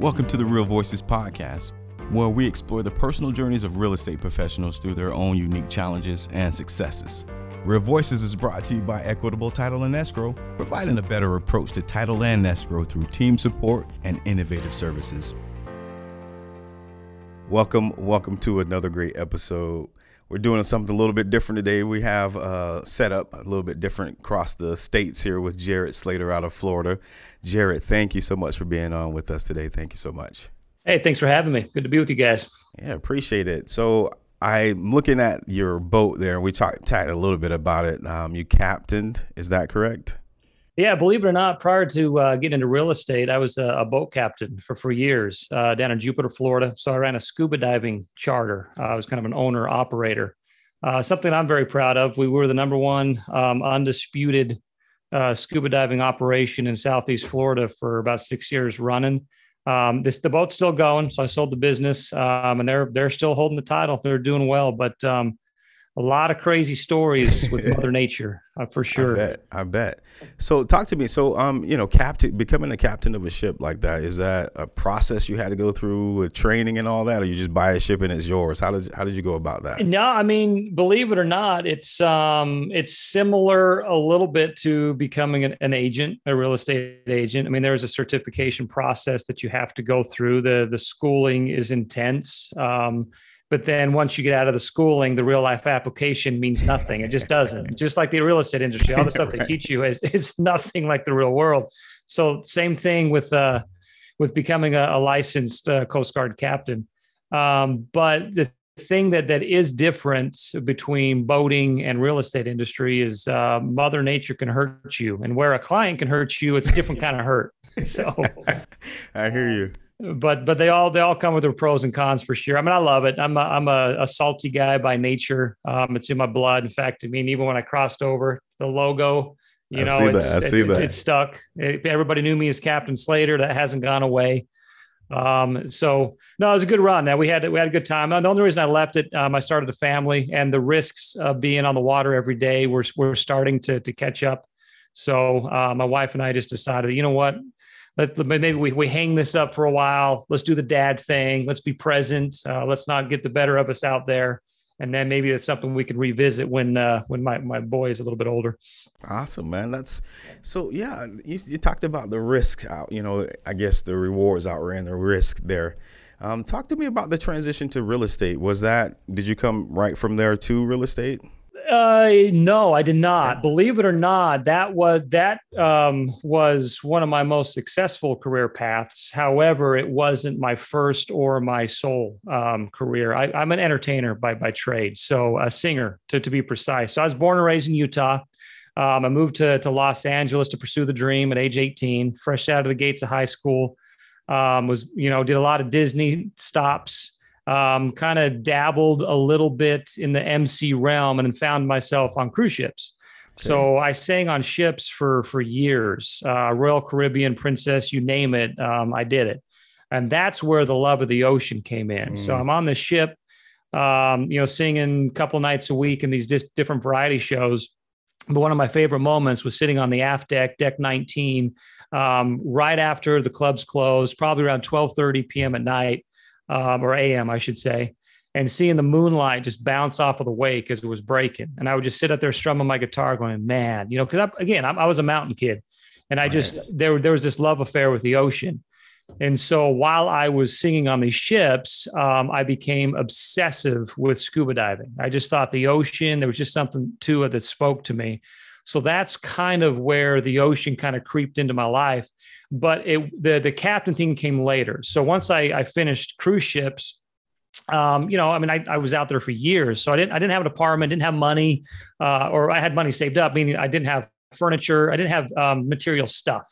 Welcome to the Real Voices Podcast, where we explore the personal journeys of real estate professionals through their own unique challenges and successes. Real Voices is brought to you by Equitable Title and Escrow, providing a better approach to title and escrow through team support and innovative services. Welcome, welcome to another great episode. We're doing something a little bit different today. We have uh, set up a little bit different across the states here with Jared Slater out of Florida. Jared, thank you so much for being on with us today. Thank you so much. Hey, thanks for having me. Good to be with you guys. Yeah, appreciate it. So I'm looking at your boat there, and we talked a little bit about it. Um, you captained, is that correct? Yeah, believe it or not, prior to uh, getting into real estate, I was a, a boat captain for for years uh, down in Jupiter, Florida. So I ran a scuba diving charter. Uh, I was kind of an owner operator. Uh, something I'm very proud of. We were the number one um, undisputed uh, scuba diving operation in Southeast Florida for about six years running. Um, this the boat's still going, so I sold the business, um, and they're they're still holding the title. They're doing well, but um, a lot of crazy stories with Mother Nature uh, for sure. I bet. I bet. So talk to me. So um, you know, captain becoming a captain of a ship like that is that a process you had to go through with training and all that, or you just buy a ship and it's yours? How did how did you go about that? No, I mean, believe it or not, it's um, it's similar a little bit to becoming an, an agent, a real estate agent. I mean, there's a certification process that you have to go through. The the schooling is intense. Um, but then once you get out of the schooling, the real life application means nothing. It just doesn't. just like the real estate industry, all the stuff right. they teach you is, is nothing like the real world. So same thing with uh, with becoming a, a licensed uh, Coast Guard captain. Um, but the thing that that is different between boating and real estate industry is uh, Mother Nature can hurt you, and where a client can hurt you, it's a different kind of hurt. So I hear you but but they all they all come with their pros and cons for sure. I mean, I love it. I'm a, I'm a, a salty guy by nature. Um, it's in my blood. In fact, I mean, even when I crossed over the logo, you I know, it's, it's, it's, it's, stuck. It, everybody knew me as Captain Slater. That hasn't gone away. Um, so no, it was a good run. Now we had we had a good time. The only reason I left it, um, I started a family, and the risks of being on the water every day were were starting to to catch up. So uh, my wife and I just decided, you know what, let, maybe we, we hang this up for a while. Let's do the dad thing. Let's be present. Uh, let's not get the better of us out there. And then maybe it's something we can revisit when uh, when my, my boy is a little bit older. Awesome, man. That's so yeah. You, you talked about the risk out. You know, I guess the rewards outran the risk there. Um, talk to me about the transition to real estate. Was that did you come right from there to real estate? Uh, no, I did not. Believe it or not, that was that um, was one of my most successful career paths. However, it wasn't my first or my sole um, career. I, am an entertainer by by trade, so a singer to, to be precise. So I was born and raised in Utah. Um, I moved to, to Los Angeles to pursue the dream at age 18, fresh out of the gates of high school. Um, was you know did a lot of Disney stops um, kind of dabbled a little bit in the MC realm and found myself on cruise ships. Okay. So I sang on ships for for years, uh, Royal Caribbean, Princess, you name it, um, I did it, and that's where the love of the ocean came in. Mm. So I'm on the ship, um, you know, singing a couple nights a week in these dis- different variety shows. But one of my favorite moments was sitting on the aft deck, deck 19, um, right after the clubs closed, probably around 12:30 p.m. at night um, or AM, I should say, and seeing the moonlight just bounce off of the wake as it was breaking. And I would just sit up there strumming my guitar, going, "Man, you know," because again, I, I, was a mountain kid, and I just there there was this love affair with the ocean. And so while I was singing on these ships, um, I became obsessive with scuba diving. I just thought the ocean, there was just something to it that spoke to me. So that's kind of where the ocean kind of creeped into my life. But it, the the captain thing came later. So once I, I finished cruise ships, um, you know, I mean, I, I was out there for years, so I didn't I didn't have an apartment, didn't have money, uh, or I had money saved up, meaning I didn't have furniture, I didn't have um, material stuff.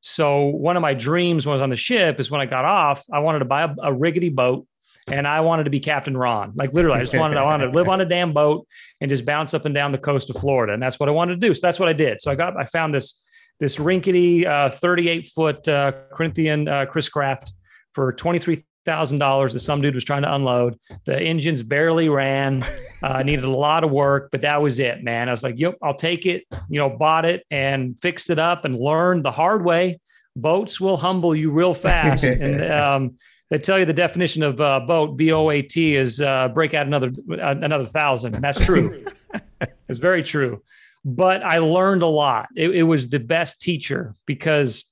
So one of my dreams when I was on the ship is when I got off, I wanted to buy a, a rickety boat and I wanted to be Captain Ron. Like literally, I just wanted I wanted to live on a damn boat and just bounce up and down the coast of Florida, and that's what I wanted to do. So that's what I did. So I got I found this this rinkety uh, 38 foot uh, Corinthian uh, Chris Craft for twenty three thousand dollars that some dude was trying to unload. The engines barely ran. Uh, needed a lot of work, but that was it, man. I was like, "Yep, I'll take it." You know, bought it and fixed it up and learned the hard way boats will humble you real fast. and um, they tell you the definition of uh, boat B O A T is uh, break out another uh, another thousand, and that's true. it's very true. But I learned a lot. It, it was the best teacher because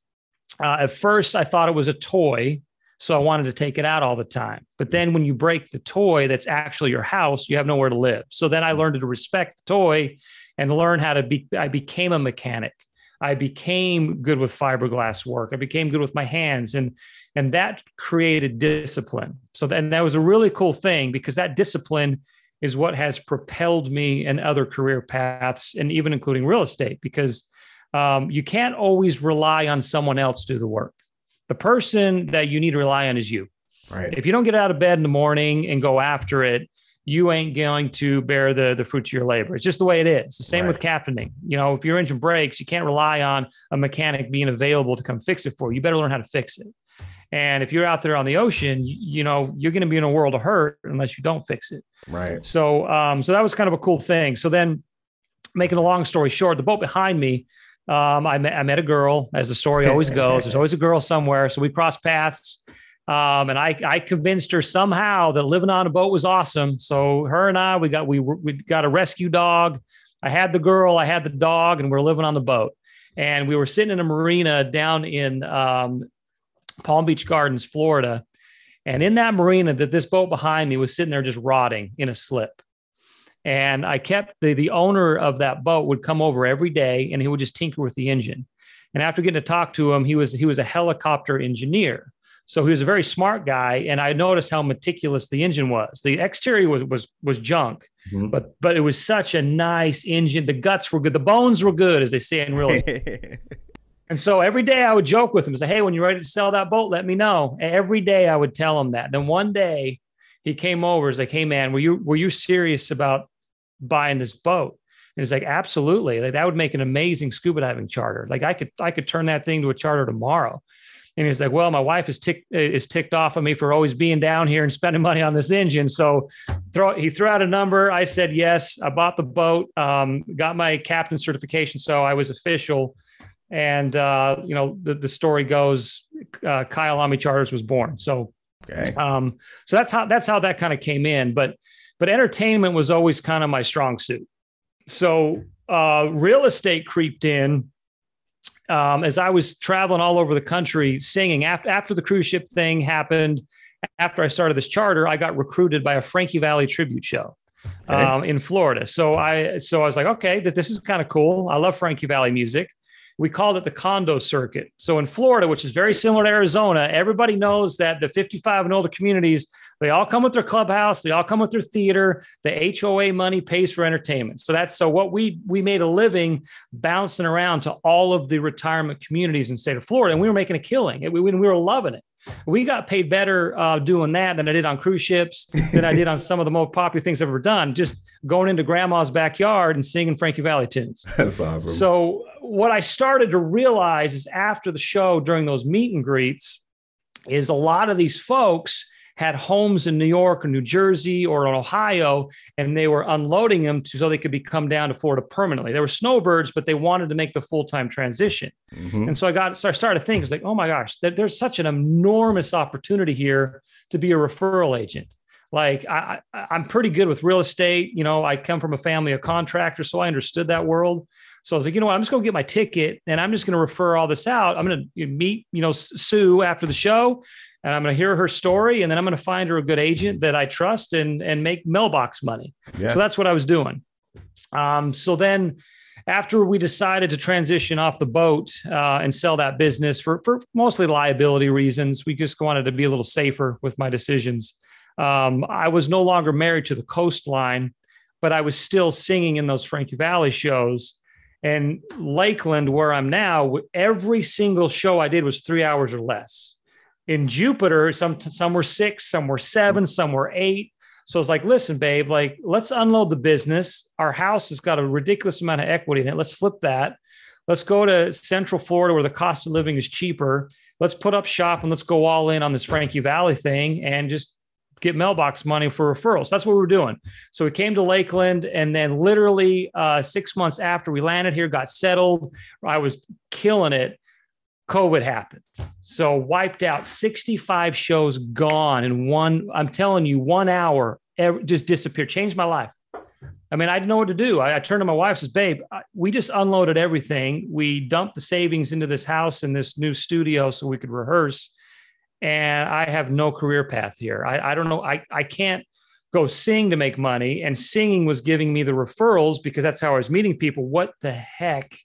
uh, at first I thought it was a toy, so I wanted to take it out all the time. But then when you break the toy, that's actually your house. You have nowhere to live. So then I learned to respect the toy and learn how to be. I became a mechanic. I became good with fiberglass work. I became good with my hands, and and that created discipline. So then that was a really cool thing because that discipline is what has propelled me and other career paths, and even including real estate. Because um, you can't always rely on someone else to do the work. The person that you need to rely on is you. Right. If you don't get out of bed in the morning and go after it, you ain't going to bear the the fruits of your labor. It's just the way it is. The same right. with captaining. You know, if your engine breaks, you can't rely on a mechanic being available to come fix it for you. You better learn how to fix it. And if you're out there on the ocean, you, you know, you're going to be in a world of hurt unless you don't fix it. Right. So, um, so that was kind of a cool thing. So then, making a long story short, the boat behind me, um, I met I met a girl, as the story always goes. There's always a girl somewhere. So we crossed paths. Um, and I, I convinced her somehow that living on a boat was awesome. So her and I, we got we we got a rescue dog. I had the girl, I had the dog, and we are living on the boat. And we were sitting in a marina down in um, Palm Beach Gardens, Florida. And in that marina, that this boat behind me was sitting there just rotting in a slip. And I kept the the owner of that boat would come over every day, and he would just tinker with the engine. And after getting to talk to him, he was he was a helicopter engineer. So he was a very smart guy, and I noticed how meticulous the engine was. The exterior was was was junk, mm-hmm. but but it was such a nice engine. The guts were good, the bones were good, as they say in real estate. And so every day I would joke with him, say, "Hey, when you're ready to sell that boat, let me know." And every day I would tell him that. Then one day he came over, he's like, "Hey, man, were you were you serious about buying this boat?" And he's like, "Absolutely! Like that would make an amazing scuba diving charter. Like I could I could turn that thing to a charter tomorrow." And he's like, well, my wife is ticked is ticked off of me for always being down here and spending money on this engine. So throw he threw out a number. I said yes. I bought the boat, um, got my captain certification, so I was official. And uh, you know, the, the story goes, uh, Kyalami Charters was born. So, okay. um, so that's how that's how that kind of came in. But but entertainment was always kind of my strong suit. So uh, real estate creeped in um, as I was traveling all over the country singing after, after the cruise ship thing happened, after I started this charter, I got recruited by a Frankie Valli tribute show. Okay. Um, in Florida. So I so I was like, okay, that this is kind of cool. I love Frankie Valli music. We called it the condo circuit. So in Florida, which is very similar to Arizona, everybody knows that the 55 and older communities they all come with their clubhouse. They all come with their theater. The HOA money pays for entertainment. So that's so what we we made a living bouncing around to all of the retirement communities in the state of Florida, and we were making a killing. We, we were loving it. We got paid better uh, doing that than I did on cruise ships, than I did on some of the most popular things I've ever done. Just going into grandma's backyard and singing Frankie Valli tunes. That's awesome. So what I started to realize is after the show, during those meet and greets, is a lot of these folks had homes in New York or New Jersey or in Ohio, and they were unloading them to, so they could be come down to Florida permanently. They were snowbirds, but they wanted to make the full time transition. Mm-hmm. And so I got so I started to think, it's like, oh my gosh, there, there's such an enormous opportunity here to be a referral agent. Like I, I'm pretty good with real estate. You know, I come from a family of contractors, so I understood that world. So I was like, you know what? I'm just going to get my ticket and I'm just going to refer all this out. I'm going to meet, you know, Sue after the show and I'm going to hear her story, and then I'm going to find her a good agent that I trust and and make mailbox money. Yeah. So that's what I was doing. Um, so then, after we decided to transition off the boat uh, and sell that business for for mostly liability reasons, we just wanted to be a little safer with my decisions. Um, I was no longer married to the coastline, but I was still singing in those Frankie Valli shows. And Lakeland, where I'm now, every single show I did was three hours or less in Jupiter, some some were six, some were seven, some were eight. So it's like, listen, babe, like let's unload the business. Our house has got a ridiculous amount of equity in it. Let's flip that. Let's go to Central Florida where the cost of living is cheaper. Let's put up shop and let's go all in on this Frankie Valli thing and just get mailbox money for referrals. That's what we are doing. So we came to Lakeland, and then literally uh, six months after we landed here, got settled. I was killing it COVID happened. So wiped out 65 shows gone in one, I'm telling you, one hour just disappeared, changed my life. I mean, I didn't know what to do. I, I turned to my wife, says, "Babe, we just unloaded everything. We dumped the savings into this house and this new studio so we could rehearse, and I have no career path here. I, I don't know. I I can't go sing to make money, and singing was giving me the referrals because that's how I was meeting people. What the heck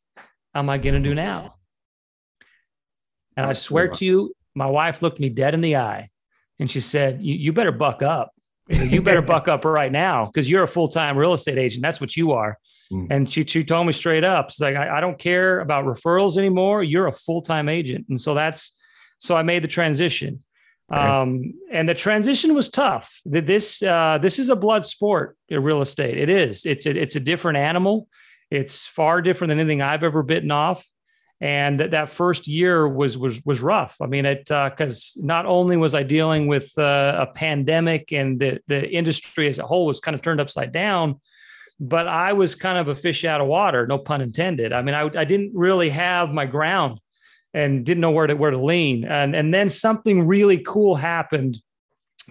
am I going to do now?" And I swear to you, my wife looked me dead in the eye, and she said, "You better buck up." you better buck up right now because you're a full time real estate agent. That's what you are. Mm. And she, she told me straight up, she's like, I, I don't care about referrals anymore. You're a full time agent. And so that's, so I made the transition. Um, and the transition was tough. This, uh, this is a blood sport in real estate. It is, it's a, it's a different animal. It's far different than anything I've ever bitten off and that, that first year was was was rough. I mean, it because uh, not only was I dealing with uh, a pandemic and the the industry as a whole was kind of turned upside down, but I was kind of a fish out of water, no pun intended. I mean, I, I didn't really have my ground and didn't know where to where to lean, and and then something really cool happened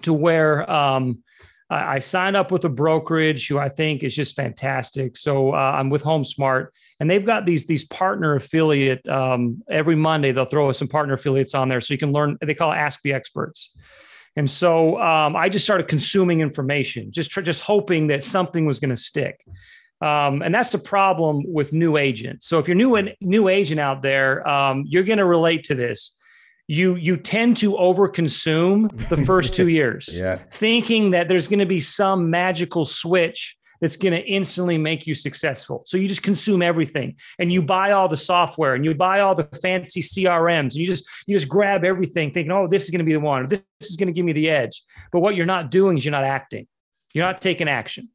to where um, I signed up with a brokerage who I think is just fantastic. So uh, I'm with HomeSmart, and they've got these these partner affiliate. Um, every Monday they'll throw us some partner affiliates on there, so you can learn. They call it Ask the Experts. And so um, I just started consuming information, just just hoping that something was going to stick. Um, and that's the problem with new agents. So if you're new new agent out there, um, you're going to relate to this. You you tend to overconsume the first two years yeah. thinking that there's going to be some magical switch that's going to instantly make you successful. So you just consume everything and you buy all the software and you buy all the fancy crms and you just you just grab everything thinking oh this is going to be the one. This is going to give me the edge. But what you're not doing is you're not acting. You're not taking action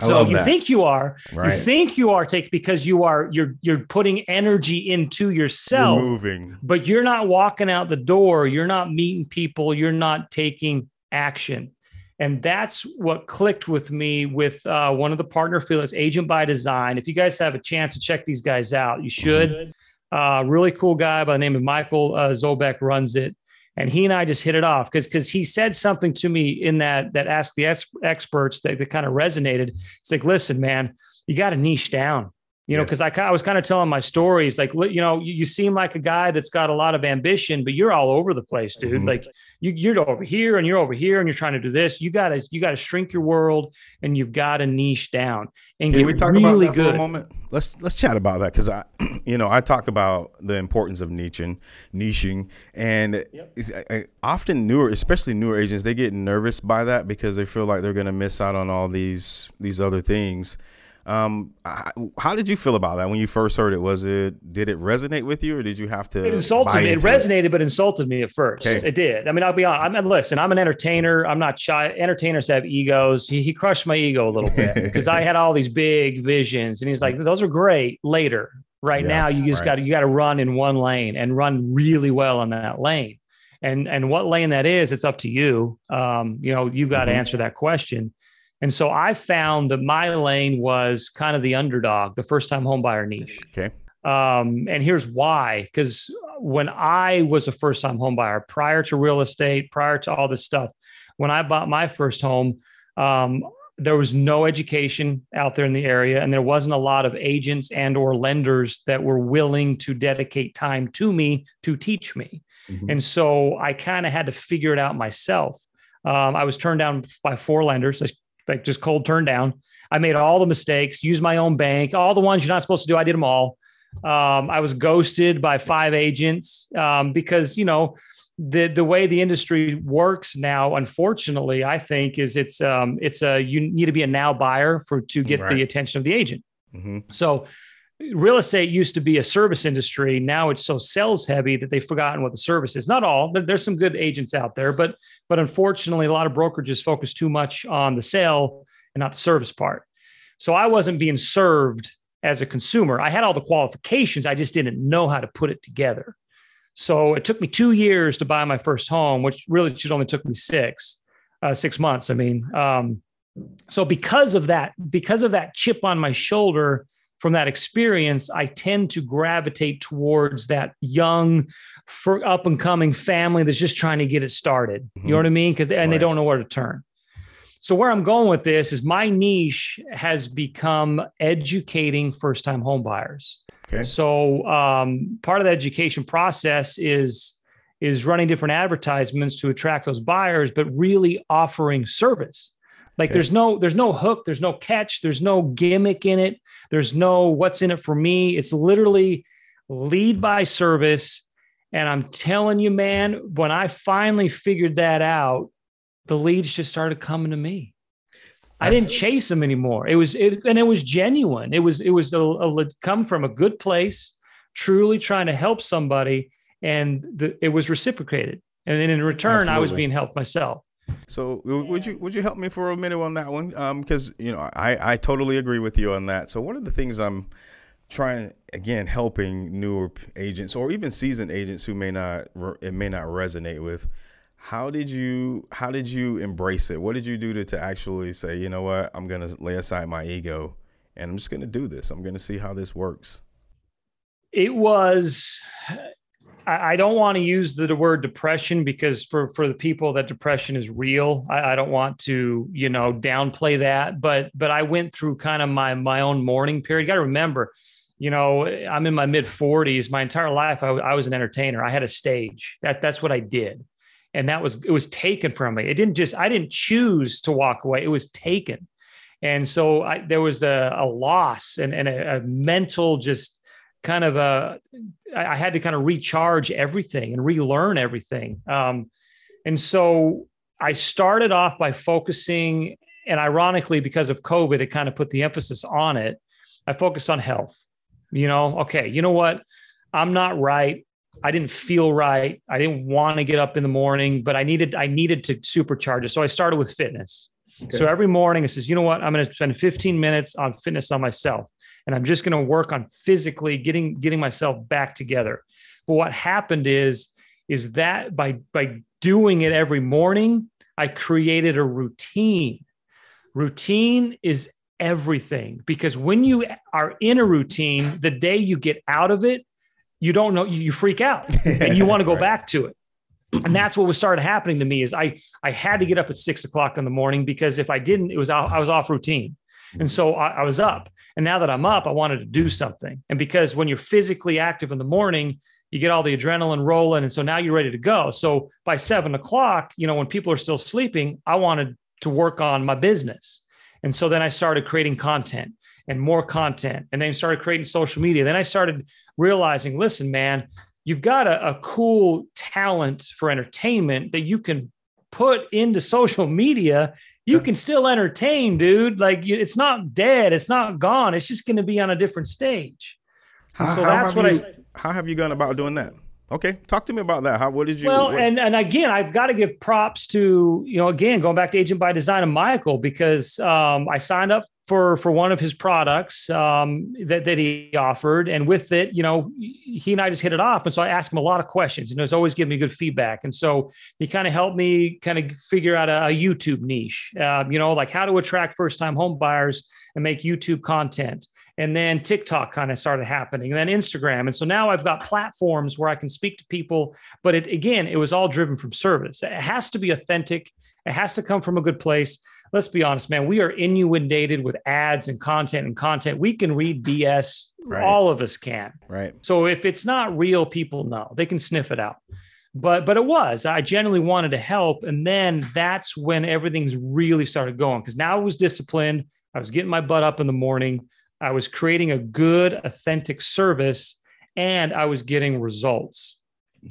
so you that. think you are, right. you think you are take because you are you're you're putting energy into yourself, you're moving, but you're not walking out the door. You're not meeting people. You're not taking action, and that's what clicked with me with uh, one of the partner affiliates, Agent by Design. If you guys have a chance to check these guys out, you should. Uh, really cool guy by the name of Michael uh, Zobek runs it and he and I just hit it off because because he said something to me in that that asked the ex- experts that, that kind of resonated. It's like, listen, man, you got to niche down you know, because yeah. I, I was kind of telling my stories, like, you know, you, you, seem like a guy that's got a lot of ambition, but you're all over the place, dude. Mm-hmm. Like you, you're over here and you're over here and you're trying to do this. You gotta, you gotta shrink your world and you've got to niche down and Can get we talk really about that good. For a moment? Let's let's chat about that because I, you know, I talk about the importance of niching, niching, and yep. I, often newer, especially newer agents, they get nervous by that because they feel like they're going to miss out on all these these other things um, how did you feel about that when you first heard it? Was it did it resonate with you, or did you have to? It insulted me. It resonated, it? but insulted me at first. Okay. It did. I mean, I'll be honest. I mean, listen, I'm an entertainer. I'm not shy. Entertainers have egos. He, he crushed my ego a little bit because I had all these big visions, and he's like, "Those are great later. Right yeah, now, you just right. got to you got to run in one lane and run really well on that lane." And and what lane that is, it's up to you. Um, you know, you've got mm-hmm. to answer that question. And so I found that my lane was kind of the underdog, the first time homebuyer niche. Okay. Um, and here's why because when I was a first time homebuyer, prior to real estate, prior to all this stuff, when I bought my first home, um, there was no education out there in the area and there wasn't a lot of agents and or lenders that were willing to dedicate time to me to teach me mm-hmm. and so i kind of had to figure it out myself um, i was turned down by four lenders like just cold turn down. I made all the mistakes, used my own bank, all the ones you're not supposed to do. I did them all. Um, I was ghosted by five agents um, because you know the the way the industry works now. Unfortunately, I think is it's um, it's a you need to be a now buyer for to get right. the attention of the agent. Mm-hmm. So real estate used to be a service industry. Now it's so sales heavy that they've forgotten what the service is. Not all. There's some good agents out there, but but unfortunately, a lot of brokerages focus too much on the sale and not the service part. So I wasn't being served as a consumer. I had all the qualifications. I just didn't know how to put it together. So it took me two years to buy my first home, which really should only took me six, uh, six months. I mean, um, so because of that, because of that chip on my shoulder from that experience, I tend to gravitate towards that young, for up and coming family that's just trying to get it started. Mm-hmm. You know what I mean? Because and right. they don't know where to turn. So where I'm going with this is my niche has become educating first time home buyers. Okay. So um, part of the education process is is running different advertisements to attract those buyers, but really offering service. Like okay. there's no there's no hook, there's no catch, there's no gimmick in it. There's no what's in it for me. It's literally lead by service. And I'm telling you, man, when I finally figured that out, the leads just started coming to me. That's, I didn't chase them anymore. It was it, and it was genuine. It was it was a, a come from a good place, truly trying to help somebody, and the, it was reciprocated. And then in return, Absolutely. I was being helped myself. So would you would you help me for a minute on that one? Because um, you know I I totally agree with you on that. So one of the things I'm trying again helping newer agents or even seasoned agents who may not it may not resonate with. How did you how did you embrace it? What did you do to, to actually say you know what I'm gonna lay aside my ego and I'm just gonna do this. I'm gonna see how this works. It was I, don't want to use the, word depression because for for the people that depression is real. I, I, don't want to you know downplay that, but but I went through kind of my my own mourning period. Got to remember, you know, I'm in my mid 40s. My entire life, I, I was an entertainer. I had a stage. That that's what I did, and that was it was taken from me. It didn't just I didn't choose to walk away. It was taken, and so I, there was a, a loss and and a, a mental just kind of a I had to kind of recharge everything and relearn everything. Um, and so I started off by focusing, and ironically, because of COVID, it kind of put the emphasis on it. I focused on health. You know, okay, you know what? I'm not right. I didn't feel right. I didn't want to get up in the morning, but I needed I needed to supercharge it. So I started with fitness. Okay. So every morning it says, you know what? I'm going to spend 15 minutes on fitness on myself and I'm just going to work on physically getting getting myself back together. But what happened is is that by by doing it every morning, I created a routine. Routine is everything because when you are in a routine, the day you get out of it, you don't know you, freak out and you want to go right. back to it and that's what was started happening to me is I I had to get up at six o'clock in the morning because if I didn't, it was I was off routine. And mm-hmm. so I, I, was up. And now that I'm up, I wanted to do something. And because when you're physically active in the morning, you get all the adrenaline rolling. And so now you're ready to go. So by seven o'clock, you know, when people are still sleeping, I wanted to work on my business. And so then I started creating content and more content and then started creating social media. Then I started realizing, listen, man, you've got a, a cool talent for entertainment that you can put into social media you can still entertain, dude. Like it's not dead, it's not gone. It's just going to be on a different stage. How, so how that's what you, I. How have you gone about doing that? Okay, talk to me about that. How what did you? Well, what? and and again, I've got to give props to you know again going back to Agent by Design and Michael because um, I signed up for for one of his products um, that that he offered, and with it, you know, he and I just hit it off, and so I asked him a lot of questions, and he was always giving me good feedback, and so he kind of helped me kind of figure out a, a YouTube niche, um, you know, like how to attract first time home buyers and make YouTube content and then TikTok kind of started happening, and then Instagram. And so now I've got platforms where I can speak to people. But it, again, it was all driven from service. It has to be authentic. It has to come from a good place. Let's be honest, man. We are inundated with ads and content and content. We can read BS. Right. All of us can. Right. So if it's not real, people know they can sniff it out. But but it was. I genuinely wanted to help, and then that's when everything's really started going because now I was disciplined. I was getting my butt up in the morning. I was creating a good, authentic service, and I was getting results.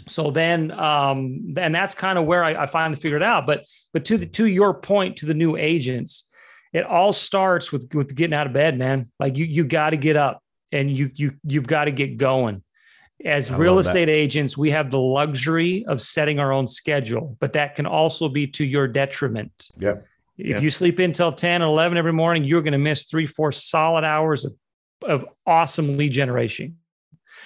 So then, um, and that's kind of where I, I finally figured out. But but to the to your point, to the new agents, it all starts with with getting out of bed, man. Like you you got to get up and you you you've got to get going. As I real estate that. agents, we have the luxury of setting our own schedule, but that can also be to your detriment. Yep. If yeah. you sleep in until 10 or 11 every morning, you're going to miss three, four solid hours of, of awesome lead generation.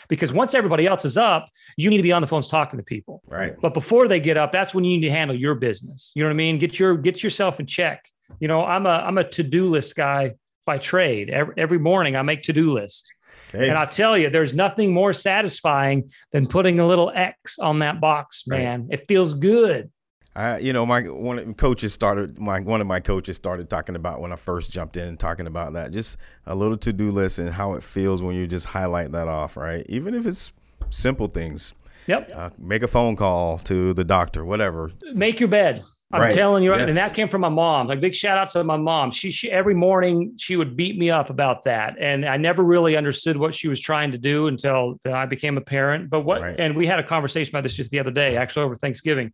Because once everybody else is up, you need to be on the phones talking to people. Right. But before they get up, that's when you need to handle your business. You know what I mean? Get your get yourself in check. You know, I'm a I'm a to-do list guy by trade. Every, every morning I make to do list. Okay. And I tell you, there's nothing more satisfying than putting a little X on that box, man. Right. It feels good. I, you know, my one of coaches started my one of my coaches started talking about when I first jumped in talking about that, just a little to do list and how it feels when you just highlight that off, right? Even if it's simple things. Yep. Uh, make a phone call to the doctor, whatever. Make your bed. I'm right. telling you, yes. and that came from my mom. Like big shout out to my mom. She, she every morning she would beat me up about that, and I never really understood what she was trying to do until I became a parent. But what? Right. And we had a conversation about this just the other day, actually over Thanksgiving.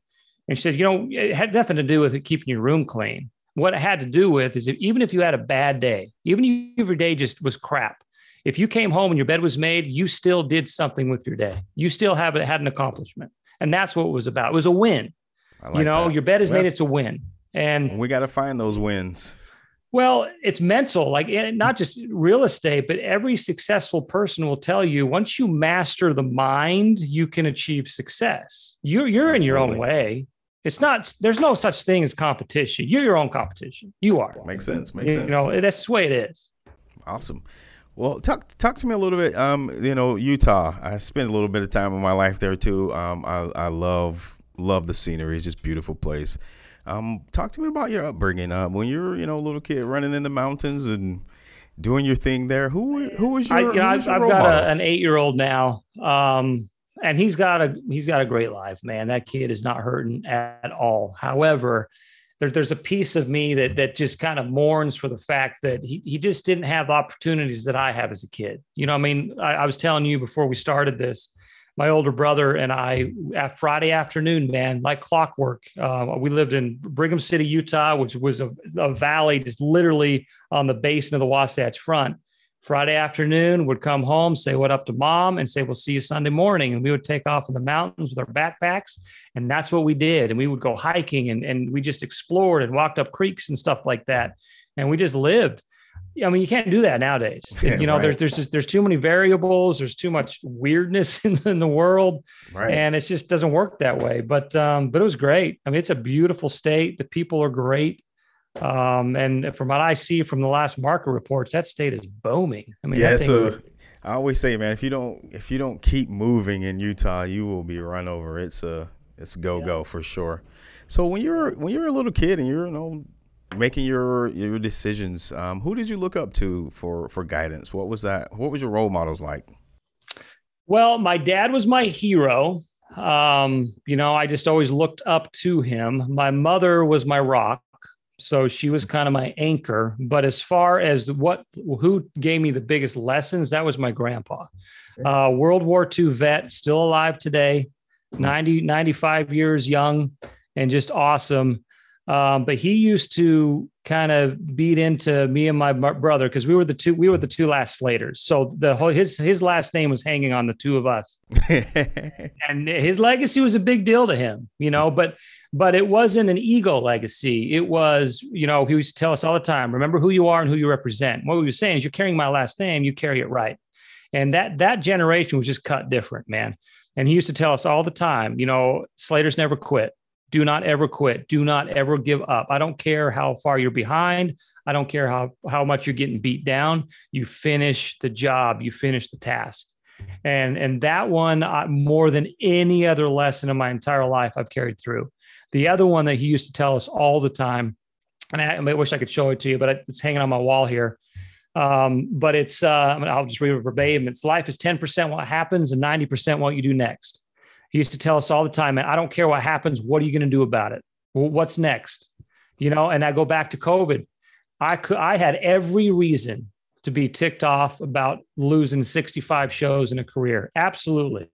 And she said, you know, it had nothing to do with it keeping your room clean. What it had to do with is if, even if you had a bad day, even if your day just was crap, if you came home and your bed was made, you still did something with your day. You still have had an accomplishment, and that's what it was about. It was a win. Like you know, that. your bed is well, made; it's a win, and we got to find those wins. Well, it's mental, like eh, not just real estate, but every successful person will tell you once you master the mind, you can achieve success. You're you're Absolutely. in your own way. It's not. There's no such thing as competition. You're your own competition. You are. Makes sense. Makes you, sense. You know that's the way it is. Awesome. Well, talk talk to me a little bit. Um, you know, Utah. I spent a little bit of time in my life there too. Um, I I love love the scenery. It's just beautiful place. Um, talk to me about your upbringing. Uh, when you were you know a little kid running in the mountains and doing your thing there. Who who was your? I, you know, I've, I've got a, an eight year old now. Um, and he's got a he's got a great life, man. That kid is not hurting at all. However, there, there's a piece of me that that just kind of mourns for the fact that he, he just didn't have opportunities that I have as a kid. You know, I mean, I, I was telling you before we started this, my older brother and I at Friday afternoon, man, like clockwork. Uh, we lived in Brigham City, Utah, which was a, a, valley just literally on the basin of the Wasatch Front. Friday afternoon, would come home, say what up to mom, and say, We'll see you Sunday morning. And we would take off in the mountains with our backpacks. And that's what we did. And we would go hiking and, and we just explored and walked up creeks and stuff like that. And we just lived. I mean, you can't do that nowadays. Yeah, you know, right. there's there's just there's too many variables. There's too much weirdness in, in the world, right. and it just doesn't work that way. But um, but it was great. I mean, it's a beautiful state. The people are great. Um, and from what I see from the last market reports, that state is booming. I mean, yeah. So I always say, man, if you don't if you don't keep moving in Utah, you will be run over. It's a it's go go yeah. for sure. So when you're when you're a little kid and you're you know making your your decisions, um, who did you look up to for for guidance? What was that? What was your role models like? Well, my dad was my hero. Um, you know, I just always looked up to him. My mother was my rock. So she was kind of my anchor. But as far as what who gave me the biggest lessons, that was my grandpa. Uh, World War II vet, still alive today, 90, 95 years young, and just awesome. Um, but he used to kind of beat into me and my brother because we were the two we were the two last Slaters. So the whole his his last name was hanging on the two of us, and his legacy was a big deal to him, you know. But but it wasn't an ego legacy. It was you know he used to tell us all the time, remember who you are and who you represent. What we were saying is you're carrying my last name, you carry it right. And that that generation was just cut different, man. And he used to tell us all the time, you know, Slaters never quit do not ever quit. Do not ever give up. I don't care how far you're behind. I don't care how, how much you're getting beat down. You finish the job, you finish the task. And, and that one, I, more than any other lesson in my entire life, I've carried through. The other one that he used to tell us all the time, and I, I wish I could show it to you, but it's hanging on my wall here. Um, but it's, uh, I mean, I'll just read it verbatim. It's life is 10% what happens and 90% what you do next. He used to tell us all the time, man, I don't care what happens. What are you going to do about it? Well, what's next? You know, and I go back to COVID. I could, I had every reason to be ticked off about losing 65 shows in a career. Absolutely.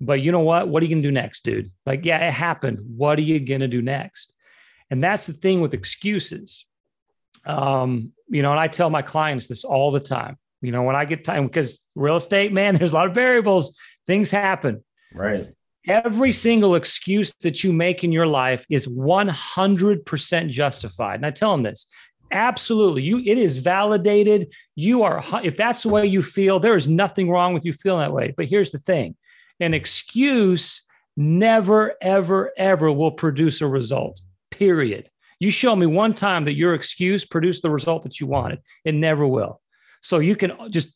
But you know what? What are you going to do next, dude? Like, yeah, it happened. What are you going to do next? And that's the thing with excuses. Um, you know, and I tell my clients this all the time. You know, when I get time, because real estate, man, there's a lot of variables, things happen. Right. Every single excuse that you make in your life is 100% justified. And I tell them this absolutely you it is validated you are if that's the way you feel there is nothing wrong with you feeling that way but here's the thing an excuse never ever ever will produce a result period You show me one time that your excuse produced the result that you wanted. It never will. So you can just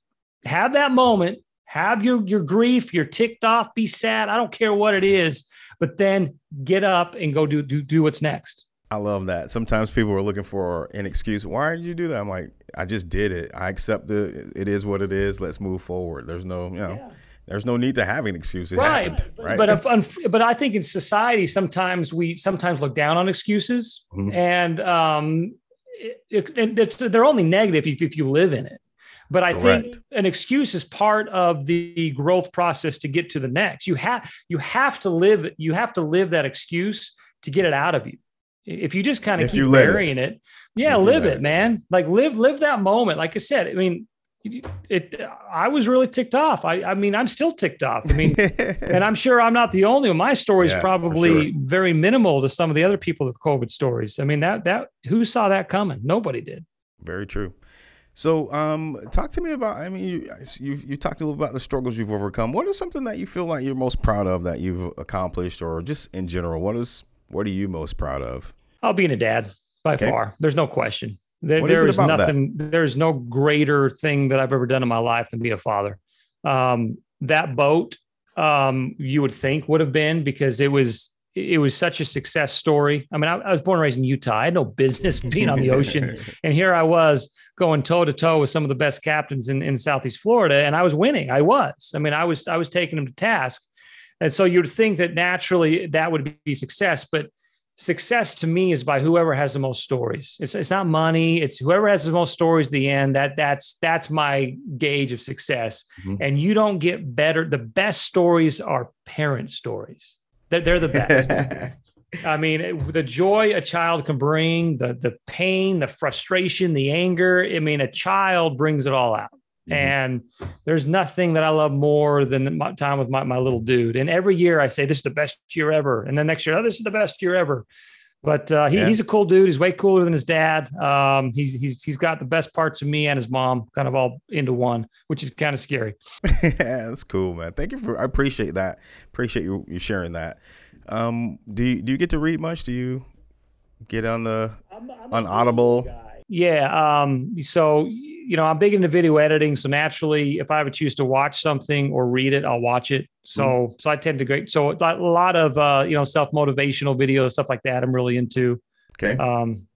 have that moment, have your your grief, you're ticked off, be sad. I don't care what it is, but then get up and go do do do what's next. I love that. Sometimes people are looking for an excuse. Why did you do that? I'm like, I just did it. I accept it. It is what it is. Let's move forward. There's no, you know, yeah. there's no need to have an excuse. It right. Happened, right. But if, but I think in society sometimes we sometimes look down on excuses, mm-hmm. and um, it, it, they're only negative if, if you live in it. But I Correct. think an excuse is part of the growth process to get to the next. You have you have to live you have to live that excuse to get it out of you. If you just kind of keep burying it, it, yeah, live it, man. Like live live that moment. Like I said, I mean, it I was really ticked off. I I mean, I'm still ticked off. I mean, and I'm sure I'm not the only one. My story is yeah, probably sure. very minimal to some of the other people with COVID stories. I mean, that that who saw that coming? Nobody did. Very true. So, um, talk to me about. I mean, you you you talked a little about the struggles you've overcome. What is something that you feel like you're most proud of that you've accomplished, or just in general? What is what are you most proud of? Oh, being a dad by okay. far. There's no question. There, there is nothing. That? There's no greater thing that I've ever done in my life than be a father. Um, that boat, um, you would think would have been because it was it was such a success story. I mean, I, I was born and raised in Utah. I had no business being on the ocean, and here I was going toe to toe with some of the best captains in, in Southeast Florida, and I was winning. I was. I mean, I was I was taking them to task, and so you'd think that naturally that would be success, but success to me is by whoever has the most stories. It's, it's not money. It's whoever has the most stories at the end. That that's that's my gauge of success. Mm-hmm. And you don't get better. The best stories are parent stories. They're, they're the best. I mean, the joy a child can bring, the the pain, the frustration, the anger. I mean, a child brings it all out. Mm-hmm. And there's nothing that I love more than my time with my, my little dude. And every year I say, this is the best year ever. And then next year, oh, this is the best year ever. But uh, he, yeah. he's a cool dude. He's way cooler than his dad. Um, he's, he's, he's got the best parts of me and his mom kind of all into one, which is kind of scary. yeah, that's cool, man. Thank you for, I appreciate that. Appreciate you, you sharing that. Um, do you, do you get to read much? Do you get on the, I'm, I'm on Audible? Yeah. Um, so, you know, I'm big into video editing. So naturally, if I ever choose to watch something or read it, I'll watch it. So, mm so I tend to great. So a lot of, uh, you know, self motivational videos, stuff like that. I'm really into. Okay. Um,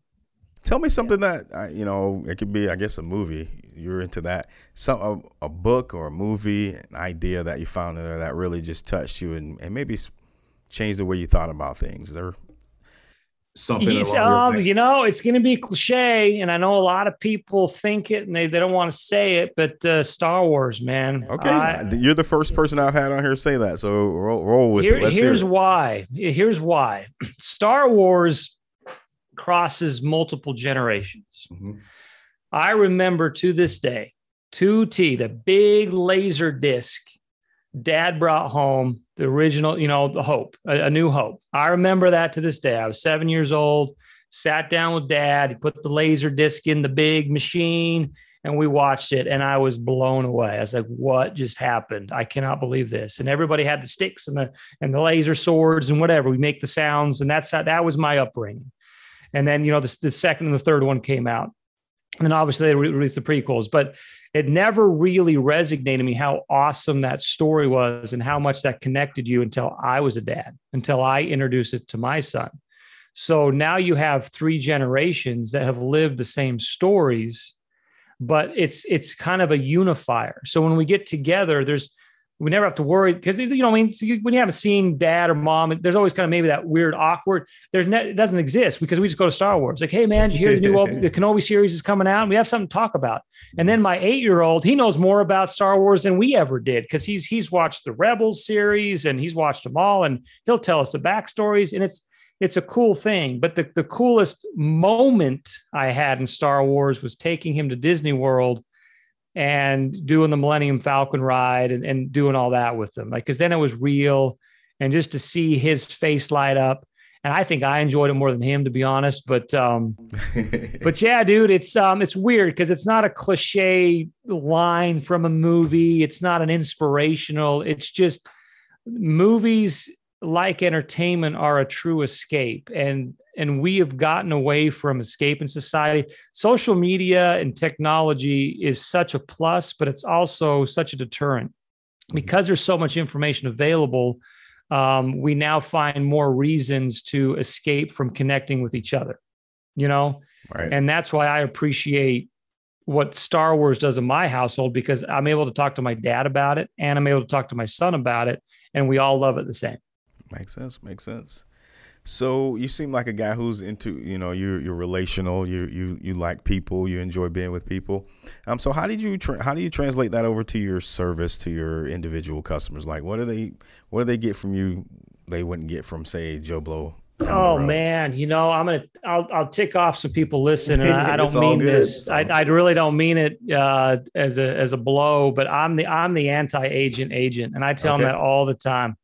Tell me something yeah. that uh, you know. It could be, I guess, a movie. You're into that. Some a, a book or a movie, an idea that you found in there that really just touched you and, and maybe changed the way you thought about things. Is there something um, you know it's going to be cliche and i know a lot of people think it and they, they don't want to say it but uh, star wars man. Okay. I, you're the first person i've had on here say that so roll, roll with here, it. Let's here's why. Here's why. Star wars crosses multiple generations. Mm-hmm. i remember to this day 2t the big laser disc dad brought home the original, you know, the hope, a, a, new hope. I remember that to this day. I was seven years old, sat down with dad, he put the laser disc in the big machine, and we watched it. And I was blown away. I was like, what just happened? I cannot believe this. And everybody had the sticks and the and the laser swords and whatever. We make the sounds, and that's how that was my upbringing. And then, you know, the, the second and the third one came out. And then obviously they released the prequels, but it never really resonated me how awesome that story was and how much that connected you until I was a dad, until I introduced it to my son. So now you have three generations that have lived the same stories, but it's it's kind of a unifier. So when we get together, there's we never have to worry because you know I mean so you, when you haven't seen dad or mom, there's always kind of maybe that weird awkward. There's ne- it doesn't exist because we just go to Star Wars. Like, hey man, did you hear the new the Kenobi series is coming out? And we have something to talk about. And then my eight year old, he knows more about Star Wars than we ever did because he's he's watched the Rebels series and he's watched them all, and he'll tell us the backstories. And it's it's a cool thing. But the the coolest moment I had in Star Wars was taking him to Disney World and doing the Millennium Falcon ride and, and doing all that with them. Like, cause then it was real. And just to see his face light up. And I think I enjoyed it more than him, to be honest. But um, but yeah, dude, it's um it's weird because it's not a cliche line from a movie. It's not an inspirational, it's just movies like entertainment are a true escape and and we have gotten away from escape in society social media and technology is such a plus but it's also such a deterrent mm-hmm. because there's so much information available um, we now find more reasons to escape from connecting with each other you know right. and that's why i appreciate what star wars does in my household because i'm able to talk to my dad about it and i'm able to talk to my son about it and we all love it the same Makes sense. Makes sense. So you seem like a guy who's into, you know, you're you're relational. You you you like people. You enjoy being with people. Um. So how did you tra- how do you translate that over to your service to your individual customers? Like, what do they what do they get from you? They wouldn't get from say Joe Blow. Oh man, you know I'm gonna I'll I'll tick off some people listening. I, I don't mean this. I, I really don't mean it uh, as a as a blow, but I'm the I'm the anti agent agent, and I tell okay. them that all the time.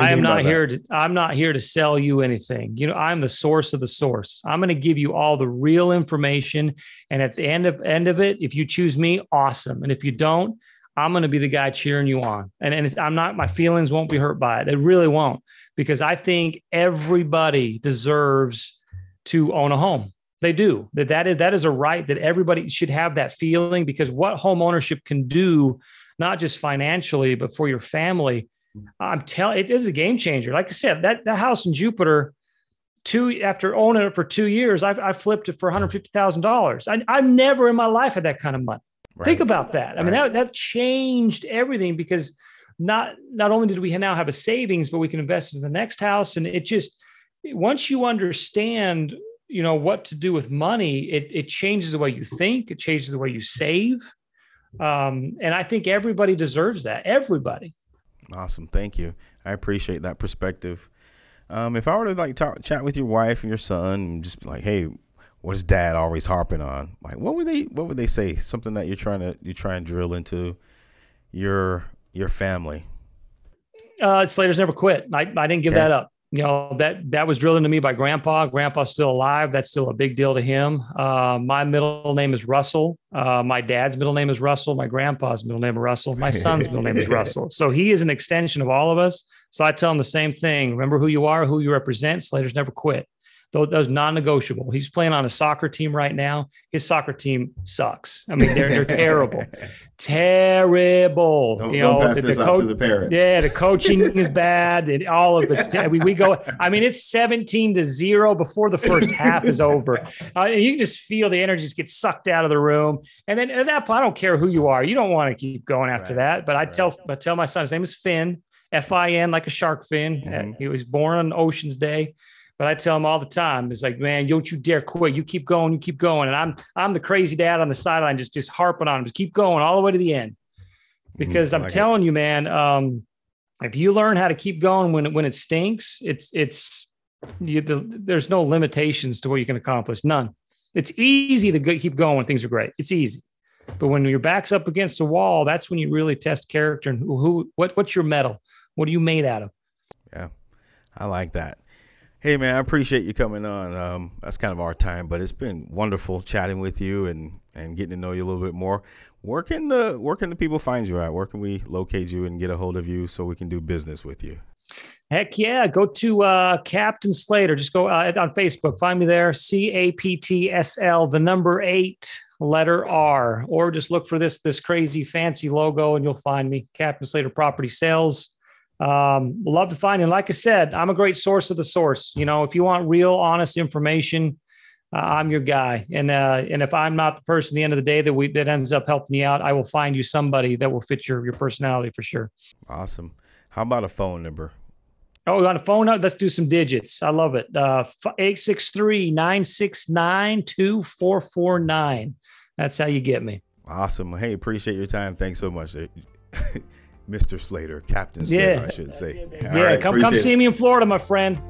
I am not here to I'm not here to sell you anything. You know, I'm the source of the source. I'm going to give you all the real information and at the end of end of it, if you choose me, awesome. And if you don't, I'm going to be the guy cheering you on. And and I'm not my feelings won't be hurt by it. They really won't because I think everybody deserves to own a home. They do. That that is that is a right that everybody should have that feeling because what home ownership can do not just financially but for your family I'm telling it is a game changer. Like I said, that that house in Jupiter, two after owning it for two years, I've I flipped it for one hundred fifty thousand dollars. I I've never in my life had that kind of money. Right. Think about that. I right. mean that that changed everything because not not only did we now have a savings, but we can invest in the next house, and it just once you understand you know what to do with money, it it changes the way you think, it changes the way you save. Um, and I think everybody deserves that. Everybody. Awesome. Thank you. I appreciate that perspective. Um, if I were to like talk, chat with your wife and your son, and just be like, "Hey, what's Dad always harping on?" Like, what would they What would they say? Something that you're trying to you try and drill into your your family. Uh, Slater's never quit. I, I didn't give okay. that up you know that that was drilled into me by grandpa. Grandpa's still alive. That's still a big deal to him. Uh, my middle name is russell. Uh, my dad's middle name is russell. My grandpa's middle name is russell. My son's middle name is russell. So he is an extension of all of us. So i tell him the same thing. Remember who you are who you represent. Slater's never quit those non-negotiable. He's playing on a soccer team right now. His soccer team sucks. I mean, they're they're terrible, terrible. Don't, you know, don't pass the, this the co- to the parents. Yeah, the coaching is bad, and all of it's. Te- we, we go. I mean, it's seventeen to zero before the first half is over. Uh, you can just feel the energy just get sucked out of the room, and then at that point, I don't care who you are. You don't want to keep going after right. that. But I right. tell I tell my son his name is Finn. F I N, like a shark fin. Mm-hmm. He was born on Ocean's Day. But I tell them all the time, it's like, man, don't you dare quit. You keep going, you keep going. And I'm I'm the crazy dad on the sideline, just just harping on him, just keep going all the way to the end. Mm-hmm. Because mm, I'm like telling it. you, man, um, if you learn how to keep going when when it stinks, it's it's you, the, there's no limitations to what you can accomplish. None. It's easy to go, keep going when things are great. It's easy. But when your back's up against the wall, that's when you really test character and who, who what what's your mettle? What are you made out of? Yeah. I like that. Hey man, I appreciate you coming on. Um, that's kind of our time, but it's been wonderful chatting with you and and getting to know you a little bit more. Where can the where can the people find you at? Where can we locate you and get a hold of you so we can do business with you? Heck yeah, go to uh, Captain Slater. Just go uh, on Facebook, find me there. C A P T S L, the number eight, letter R, or just look for this this crazy fancy logo and you'll find me. Captain Slater Property Sales um, love to find. And like I said, I'm a great source of the source. You know, if you want real, honest information, uh, I'm your guy. And uh, and if I'm not the person at the end of the day that we that ends up helping you out, I will find you somebody that will fit your your personality for sure. Awesome. How about a phone number? Oh, we got a phone? Number, let's do some digits. I love it. Uh, 863 969 2449. That's how you get me. Awesome. Hey, appreciate your time. Thanks so much. Mr. Slater, Captain Slater, yeah. I should say. Yeah, right, come, come see me in Florida, my friend.